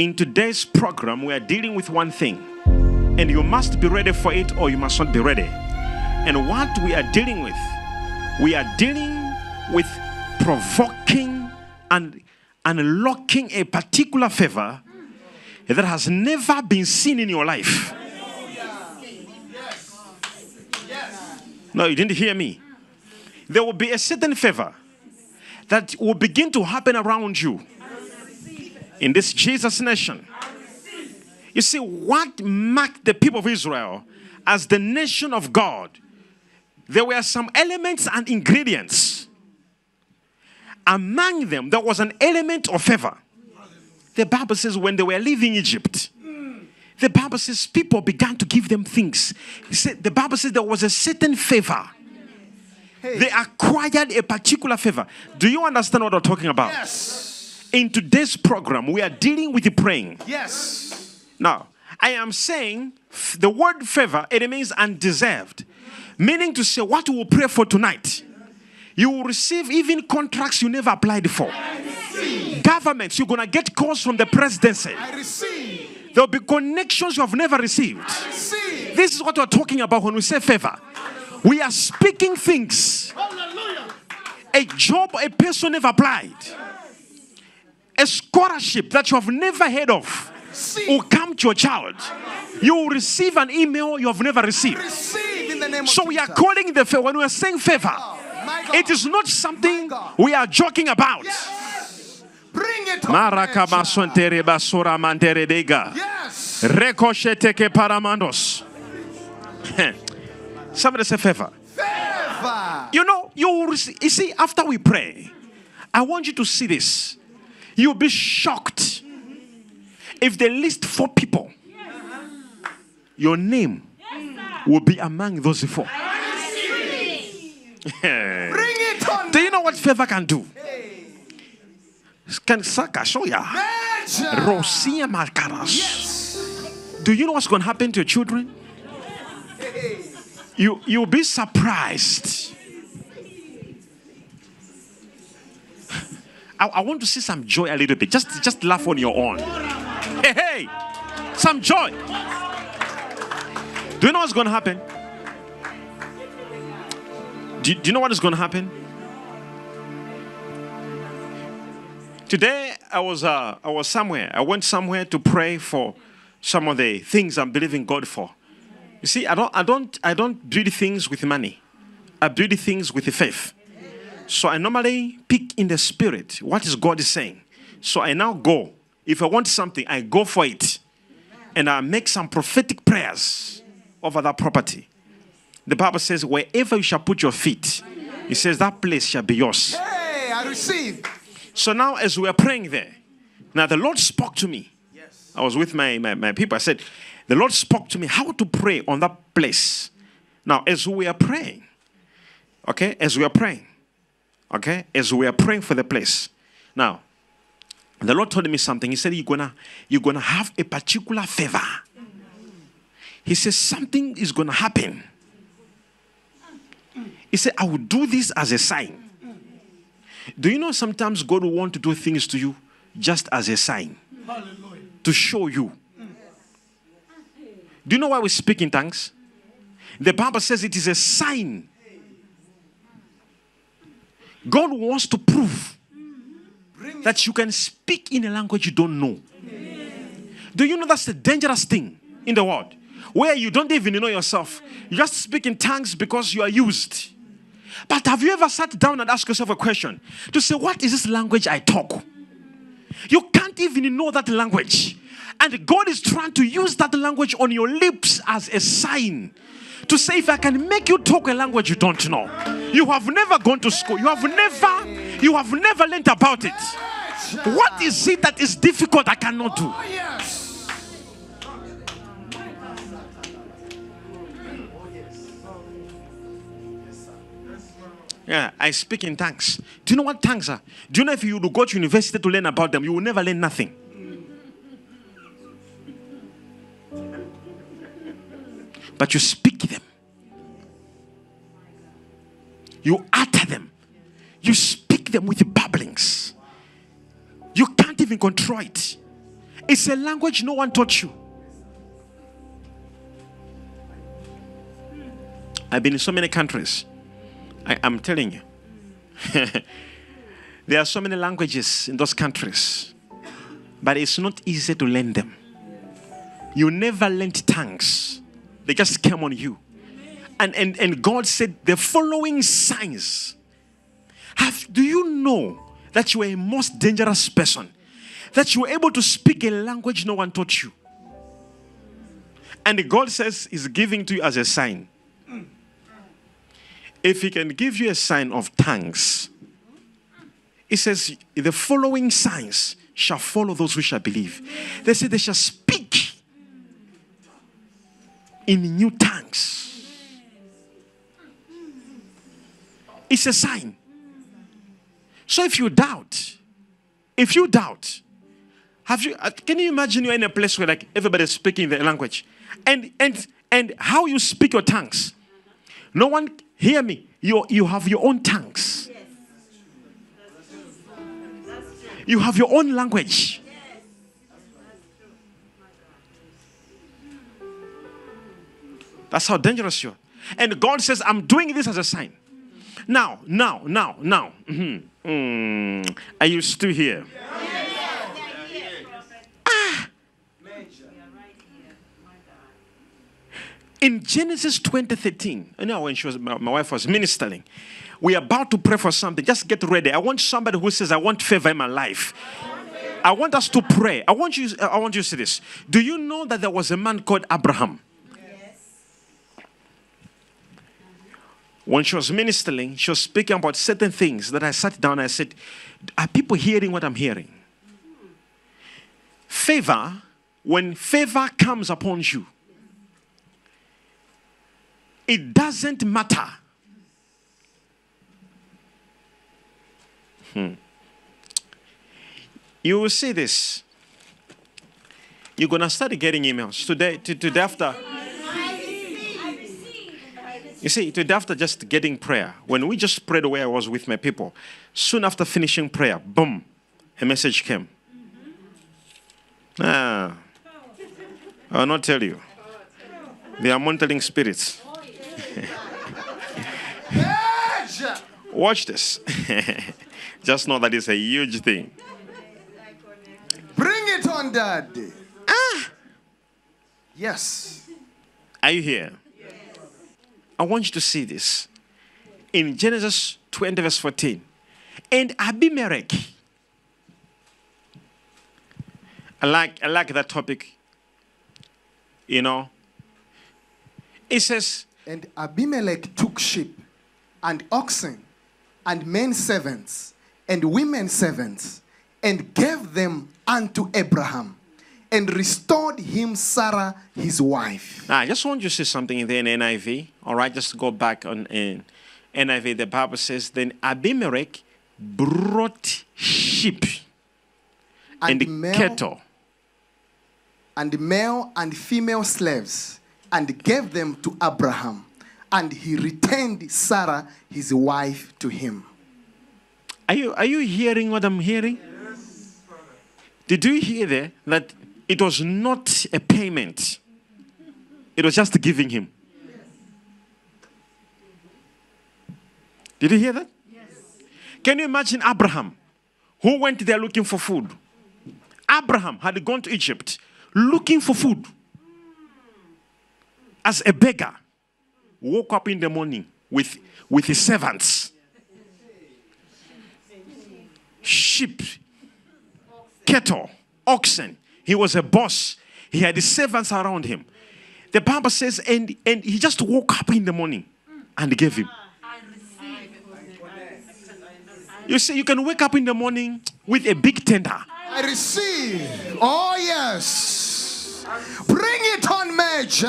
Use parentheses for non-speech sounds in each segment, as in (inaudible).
In today's program, we are dealing with one thing, and you must be ready for it or you must not be ready. And what we are dealing with, we are dealing with provoking and unlocking a particular favor that has never been seen in your life. No, you didn't hear me. There will be a certain favor that will begin to happen around you in this Jesus nation. You see, what marked the people of Israel as the nation of God, there were some elements and ingredients. Among them, there was an element of favor. The Bible says when they were leaving Egypt, the Bible says people began to give them things. The Bible says there was a certain favor. Hey. They acquired a particular favor. Do you understand what I'm talking about? Yes. In today's program, we are dealing with the praying. Yes. Now, I am saying the word favor, it means undeserved. Meaning to say, what we will pray for tonight, you will receive even contracts you never applied for. Governments, you're going to get calls from the presidency. I receive. There'll be connections you have never received. This is what we're talking about when we say favor. We are speaking things. Hallelujah. A job a person never applied. A scholarship that you have never heard of will come to your child. You will receive an email you have never received. Receive in the name So we are calling the favor. When we are saying favor, oh, My it is not something we are joking about. Yes. Bring it on. Maraka nature. basontere basura mantere dega. Yes. Ricochet que paramandos. Somebody say favor. Favor. You know, you will you see, after we pray, I want you to see this. You'll be shocked if they list four people. Your name will be among those four. Bring it on. Do you know what favor can do? Can saka show ya. Nature. Rosia Marcaras. Do you know what's going to happen to your children? You you'll be surprised. I, I want to see some joy a little bit. Just just laugh on your own. Hey hey, some joy. Do you know what's going to happen? Do, do you know what is going to happen? Today I was uh, I was somewhere. I went somewhere to pray for some of the things I'm believing God for. You see, I don't I don't I don't build things with money. I build things with the faith. So I normally pick in the spirit what is God is saying. So I now go. If I want something, I go for it. And I make some prophetic prayers over that property. The Bible says, wherever you shall put your feet, it says that place shall be yours. Hey, I receive. So now, as we are praying there, now the Lord spoke to me. Yes. I was with my, my, my people. I said, The Lord spoke to me how to pray on that place. Now, as we are praying, okay, as we are praying, okay, as we are praying for the place. Now, the Lord told me something. He said, You're gonna, you're gonna have a particular favor. He says, Something is gonna happen. He said, I will do this as a sign. Do you know sometimes God will want to do things to you just as a sign Hallelujah. to show you? Do you know why we speak in tongues? The Bible says it is a sign. God wants to prove that you can speak in a language you don't know. Do you know that's the dangerous thing in the world? Where you don't even know yourself. You just speak in tongues because you are used. But have you ever sat down and asked yourself a question to say, What is this language I talk? You can't even know that language. And God is trying to use that language on your lips as a sign to say, If I can make you talk a language you don't know, you have never gone to school, you have never, you have never learned about it. What is it that is difficult I cannot do? Yeah, I speak in tongues. Do you know what tongues are? Do you know if you go to university to learn about them, you will never learn nothing? But you speak them, you utter them, you speak them with babblings. You can't even control it. It's a language no one taught you. I've been in so many countries. I, am telling you. (laughs) there are so many languages in those countries, but it's not easy to learn them. You never learned tongues, they just came on you. And, and, and God said the following signs. Have, do you know that you are a most dangerous person? That you are able to speak a language no one taught you. And God says He's giving to you as a sign. If He can give you a sign of tongues, He says, The following signs shall follow those who shall believe. They say they shall speak in new tongues. It's a sign. So if you doubt, if you doubt, have you uh, can you imagine you're in a place where like everybody's speaking the language and and and how you speak your tongues no one hear me you you have your own tongues you have your own language that's how dangerous you are and god says i'm doing this as a sign now now now now mm-hmm. mm. are you still here Ah! In Genesis 2013, you know, when she was, my, my wife was ministering, we're about to pray for something. Just get ready. I want somebody who says, I want favor in my life. I want us to pray. I want you, I want you to see this. Do you know that there was a man called Abraham? When she was ministering, she was speaking about certain things that I sat down and I said, Are people hearing what I'm hearing? Favor, when favor comes upon you, it doesn't matter. Hmm. You will see this. You're going to start getting emails today, to, today after. You see, today after just getting prayer, when we just prayed where I was with my people, soon after finishing prayer, boom, a message came. Ah, I'll not tell you. They are monitoring spirits. (laughs) Watch this. (laughs) Just know that it's a huge thing. Bring it on, Daddy. Ah. Yes. Are you here? I want you to see this. In Genesis 20, verse 14. And Abimelech. I like, I like that topic. You know. It says, And Abimelech took sheep and oxen and men servants and women servants and gave them unto Abraham and restored him Sarah his wife. Now, I just want you to say something in the NIV. All right, just go back on in NIV. The Bible says, Then Abimelech brought sheep and, and male, cattle and male and female slaves and gave them to Abraham and he returned Sarah, his wife, to him. Are you, are you hearing what I'm hearing? Yes. Did you hear there that it was not a payment? It was just giving him. Did you hear that? Yes. Can you imagine Abraham who went there looking for food? Abraham had gone to Egypt looking for food as a beggar woke up in the morning with, with his servants sheep, cattle, oxen. He was a boss. He had his servants around him. The Bible says, and, and he just woke up in the morning and gave him. You see, you can wake up in the morning with a big tender. I receive. Oh, yes. Bring it on, Major.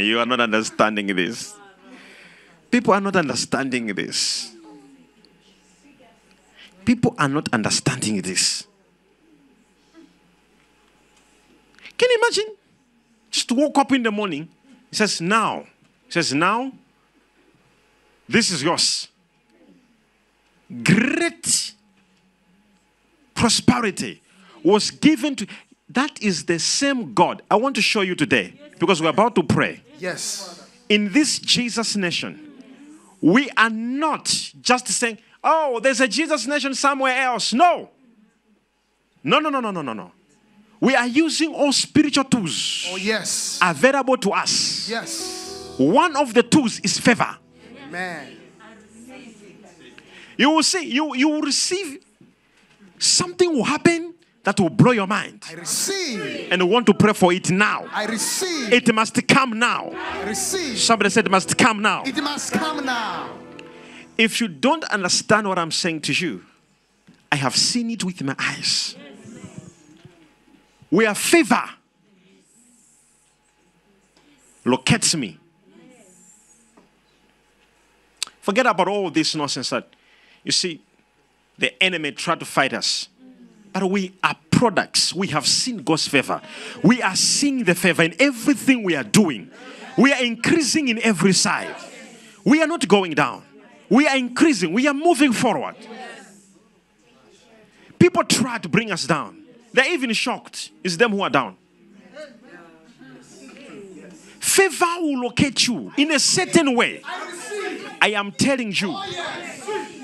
(laughs) you are not understanding this. People are not understanding this. People are not understanding this. Can you imagine? Just woke up in the morning. He says, Now. He says, Now, this is yours. Great prosperity was given to that is the same God. I want to show you today because we're about to pray. Yes. In this Jesus nation, we are not just saying, oh, there's a Jesus nation somewhere else. No. No, no, no, no, no, no, no. We are using all spiritual tools Oh, yes. available to us. Yes. One of the tools is favor. Man. You will see, you, you will receive something will happen that will blow your mind. I receive. And you want to pray for it now. I receive. It must come now. I receive. Somebody said it must come now. It must come now. If you don't understand what I'm saying to you, I have seen it with my eyes. Where favor locates me. Forget about all this nonsense that you see, the enemy tried to fight us. But we are products. We have seen God's favor. We are seeing the favor in everything we are doing. We are increasing in every side. We are not going down. We are increasing. We are moving forward. People try to bring us down. They're even shocked. It's them who are down. Favor will locate you in a certain way. I am telling you.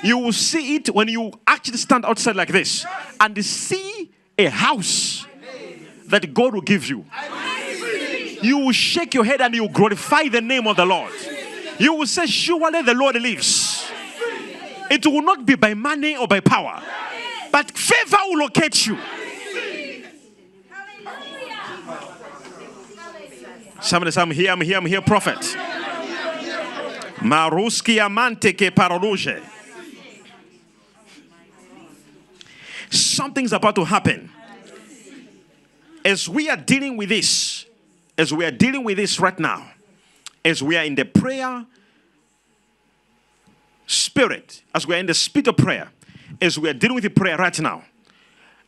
You will see it when you actually stand outside like this and see a house that God will give you. You will shake your head and you will glorify the name of the Lord. You will say, Surely the Lord lives. It will not be by money or by power, but favor will locate you. Somebody say, I'm here, I'm here, I'm here, prophet. Maruski amante ke paroluje. Something's about to happen. As we are dealing with this, as we are dealing with this right now, as we are in the prayer spirit, as we are in the spirit of prayer, as we are dealing with the prayer right now,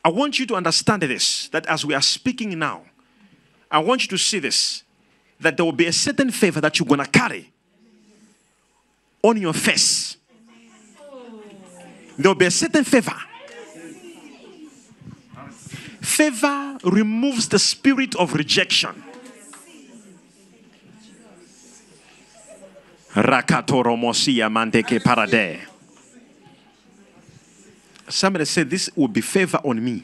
I want you to understand this that as we are speaking now, I want you to see this that there will be a certain favor that you're going to carry on your face. There will be a certain favor. Favor removes the spirit of rejection. Rakatoromosia mandeke parade. Somebody said this will be favor on me.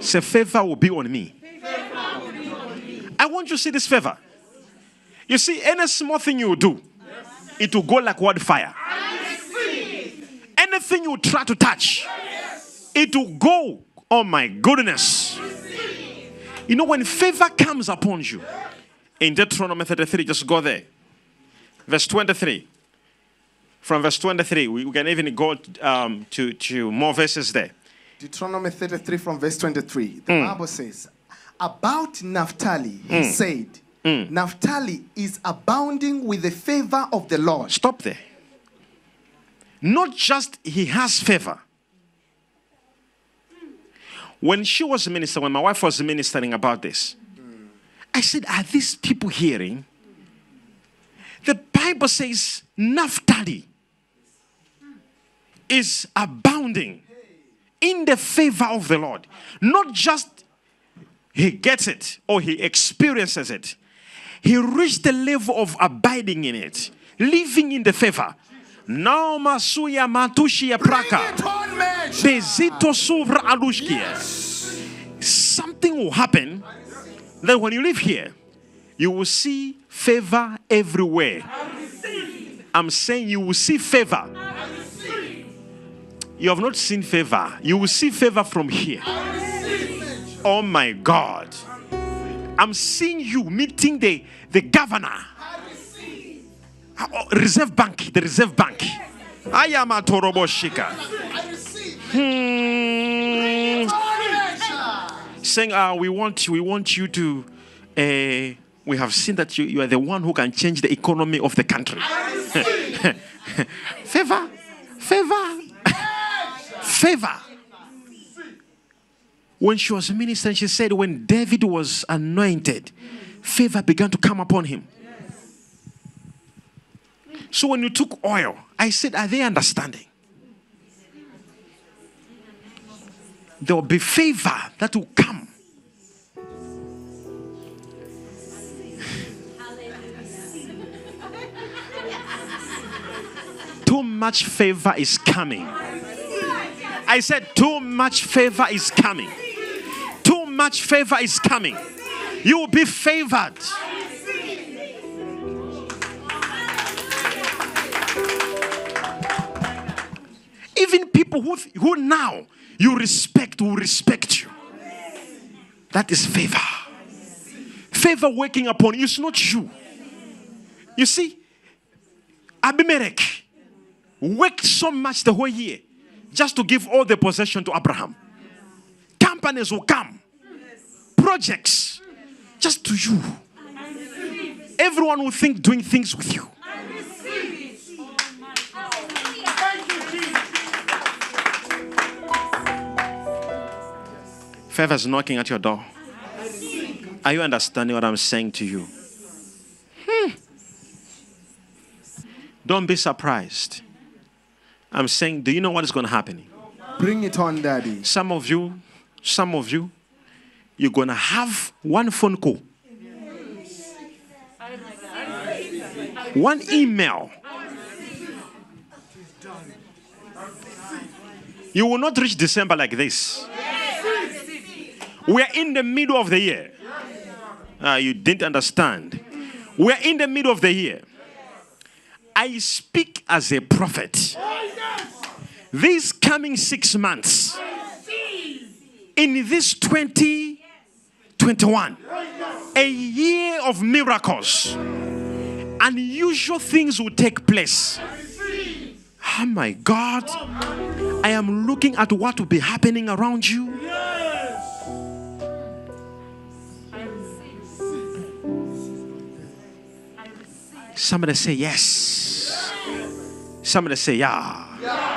Say favor will be on me. I want you to see this favor. You see, any small thing you do, it will go like wildfire. Anything you try to touch, it will go. Oh my goodness. You know, when favor comes upon you, in Deuteronomy 33, just go there. Verse 23. From verse 23, we, we can even go um, to, to more verses there. Deuteronomy 33 from verse 23. The hmm. Bible says, About Naphtali, he hmm. said, hmm. Naphtali is abounding with the favor of the Lord. Stop there. Not just he has favor. When she was ministering, when my wife was ministering about this, I said, Are these people hearing? The Bible says Naphtali is abounding in the favor of the Lord. Not just he gets it or he experiences it, he reached the level of abiding in it, living in the favor. Now masuya matushia praka. Bring it on, Major. Bezito suvra alushkia. Something will happen that when you live here, you will see favor everywhere. I'm saying you will see favor. You have not seen favor. You will see favor from here. Oh my God. I'm seeing you meeting the, the governor. Oh, Reserve Bank, the Reserve Bank. I am a Torobo Shika. Hmm. saying, uh, we want we want you to uh, we have seen that you, you are the one who can change the economy of the country. (laughs) favor, favor, (laughs) favor. When she was ministering, she said, when David was anointed, favor began to come upon him. So when you took oil, I said, are they understanding? there will be favor that will come. Too much favor is coming. I said, too much favor is coming. Too much favor is coming. You will be favored. Even people who, who now you respect will respect you. That is favor. Favor working upon you is not you. You see, Abimelech worked so much the whole year just to give all the possession to Abraham. Companies will come, projects, just to you. Everyone will think doing things with you. Favor is knocking at your door. Are you understanding what I'm saying to you? Hmm. Don't be surprised. I'm saying, do you know what is going to happen? Bring it on, Daddy. Some of you, some of you, you're going to have one phone call, one email. You will not reach December like this. We are in the middle of the year. Ah, you didn't understand. We are in the middle of the year. I speak as a prophet. These coming six months, in this 2021, a year of miracles, unusual things will take place. Oh my God, I am looking at what will be happening around you. Somebody say yes. Somebody say yeah.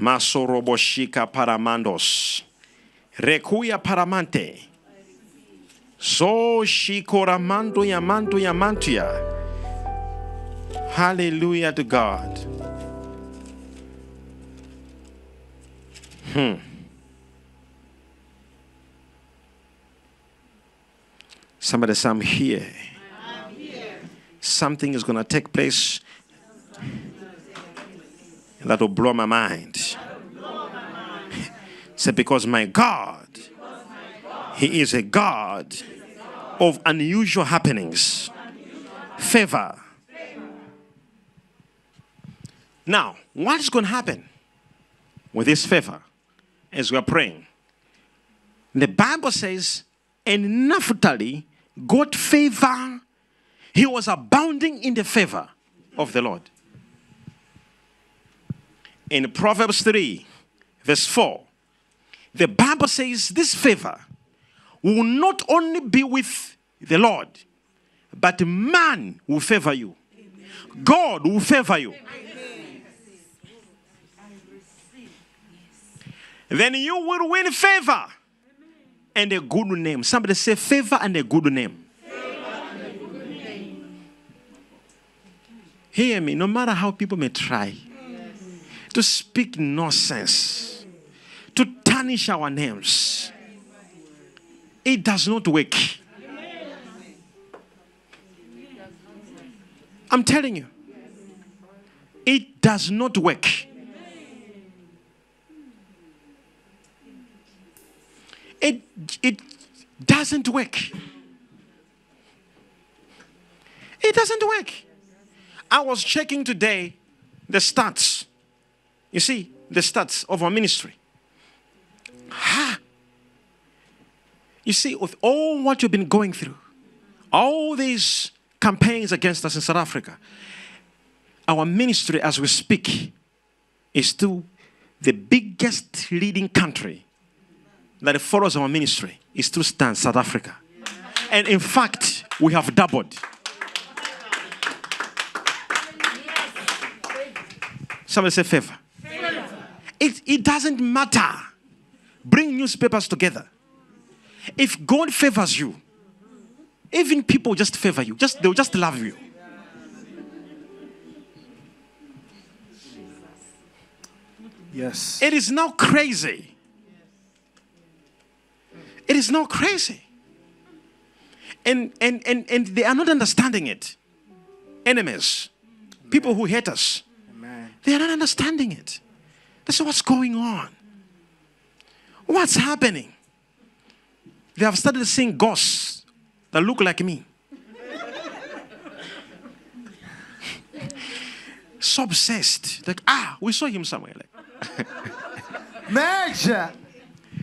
Masoroboshika paramandos. Rekuya paramante. So shikoramando yamanto yamantuya. Hallelujah to God. Hmm. Somebody say, I'm here. Something is going to take place that will blow my mind. Say, because my God, He is a God of unusual happenings, favor. Now, what is going to happen with this favor as we are praying? The Bible says, and Naphtali got favor. He was abounding in the favor of the Lord. In Proverbs 3, verse 4, the Bible says this favor will not only be with the Lord, but man will favor you. God will favor you. Then you will win favor and a good name. Somebody say favor and a good name. Hear me, no matter how people may try to speak nonsense, tarnish our names, it does not work. I'm telling you, it does not work. It, it doesn't work. It doesn't work. I was checking today the stats. You see, the stats of our ministry. Ha! You see, with all what you've been going through, all these campaigns against us in South Africa, our ministry as we speak is still the biggest leading country that follows our ministry is still stands South Africa. And in fact, we have doubled. Somebody say favor. It, it doesn't matter. Bring newspapers together. If God favors you, even people just favor you. Just they'll just love you. Yes. It is now crazy. It is now crazy. And, and, and, and they are not understanding it. Enemies, people who hate us, Amen. they are not understanding it. That's what's going on. What's happening? They have started seeing ghosts that look like me. so obsessed. Like, ah, we saw him somewhere. Like, (laughs) Major.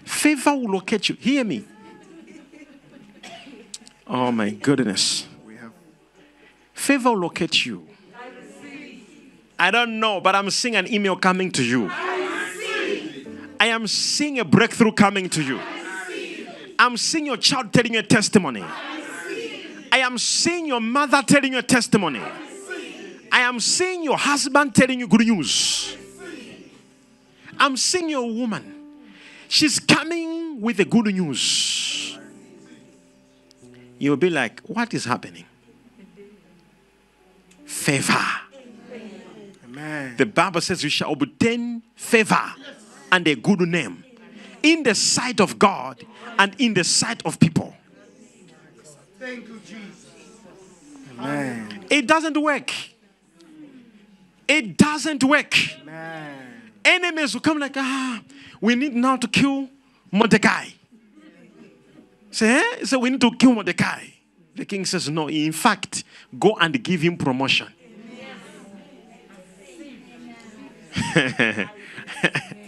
favor will locate you. Hear me. Oh my goodness. We have Favor will locate you. I don't know, but I'm seeing an email coming to you. I am seeing a breakthrough coming to you. I'm seeing your child telling you a testimony. I am seeing your mother telling you a testimony. I am seeing your husband telling you good news. I'm seeing your woman. She's coming with the good news. You'll be like, what is happening? Favor. Amen. The Bible says you shall obtain favor and a good name in the sight of God and in the sight of people. Thank you, Jesus. Amen. It doesn't work. It doesn't work. Amen. Enemies will come like, ah, we need now to kill Mordecai. Say, eh? So we need to kill Mordecai. The king says, no, in fact, go and give him promotion. (laughs)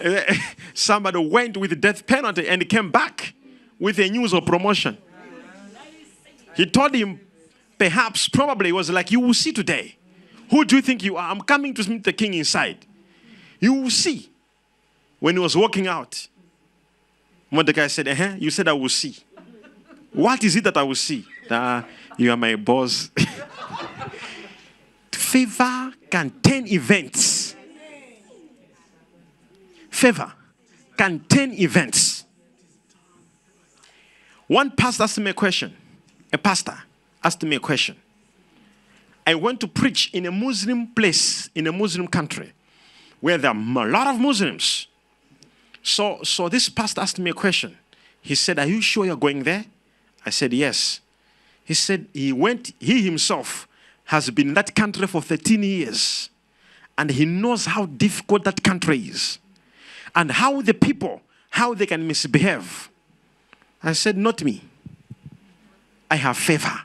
(laughs) Somebody went with the death penalty and came back with a news of promotion. He told him, perhaps, probably, was like, You will see today. Who do you think you are? I'm coming to meet the king inside. You will see. When he was walking out, Mordecai said, uh-huh, You said I will see. What is it that I will see? Ah, you are my boss. (laughs) Favor can turn events. Favor can turn events. One pastor asked me a question. A pastor asked me a question. I went to preach in a Muslim place, in a Muslim country, where there are a lot of Muslims. So, so this pastor asked me a question. He said, Are you sure you're going there? I said, Yes. He said, He went, he himself has been in that country for 13 years, and he knows how difficult that country is, and how the people, how they can misbehave. I said, Not me. I have favor.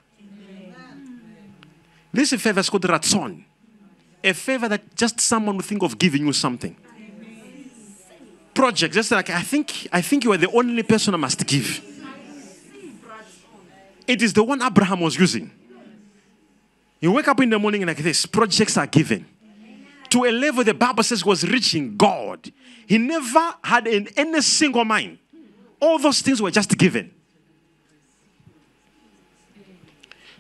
This favor is called ratson. A favor that just someone would think of giving you something. Project, just like I think I think you are the only person I must give. It is the one Abraham was using. You wake up in the morning like this, projects are given. To a level the Bible says was reaching God. He never had in any single mind. All those things were just given.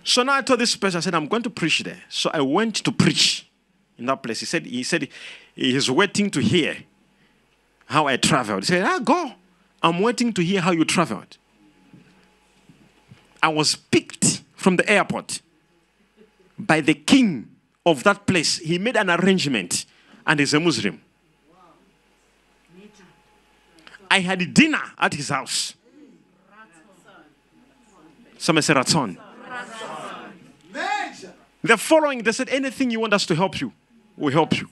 So now I told this person, I said, I'm going to preach there. So I went to preach in that place. He said, he said he's waiting to hear how I traveled. He said, Ah, go. I'm waiting to hear how you traveled. I was picked from the airport by the king of that place. He made an arrangement and he's a Muslim. I had dinner at his house. Somebody said, Raton. Major. The following, they said, anything you want us to help you, we'll help you.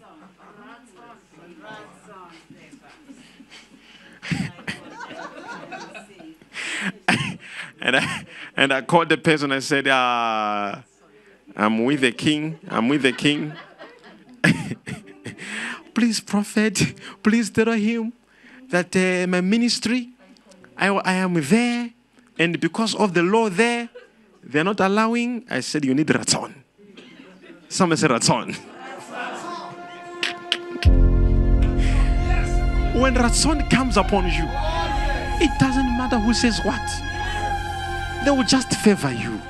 (laughs) and I and I called the person and said, uh, I'm with the king. I'm with the king. (laughs) please, prophet, please tell him that uh, my ministry, I, I am there, and because of the law there, they're not allowing. I said, You need raton. Someone said raton. (laughs) When raton comes upon you, it doesn't matter who says what, they will just favor you.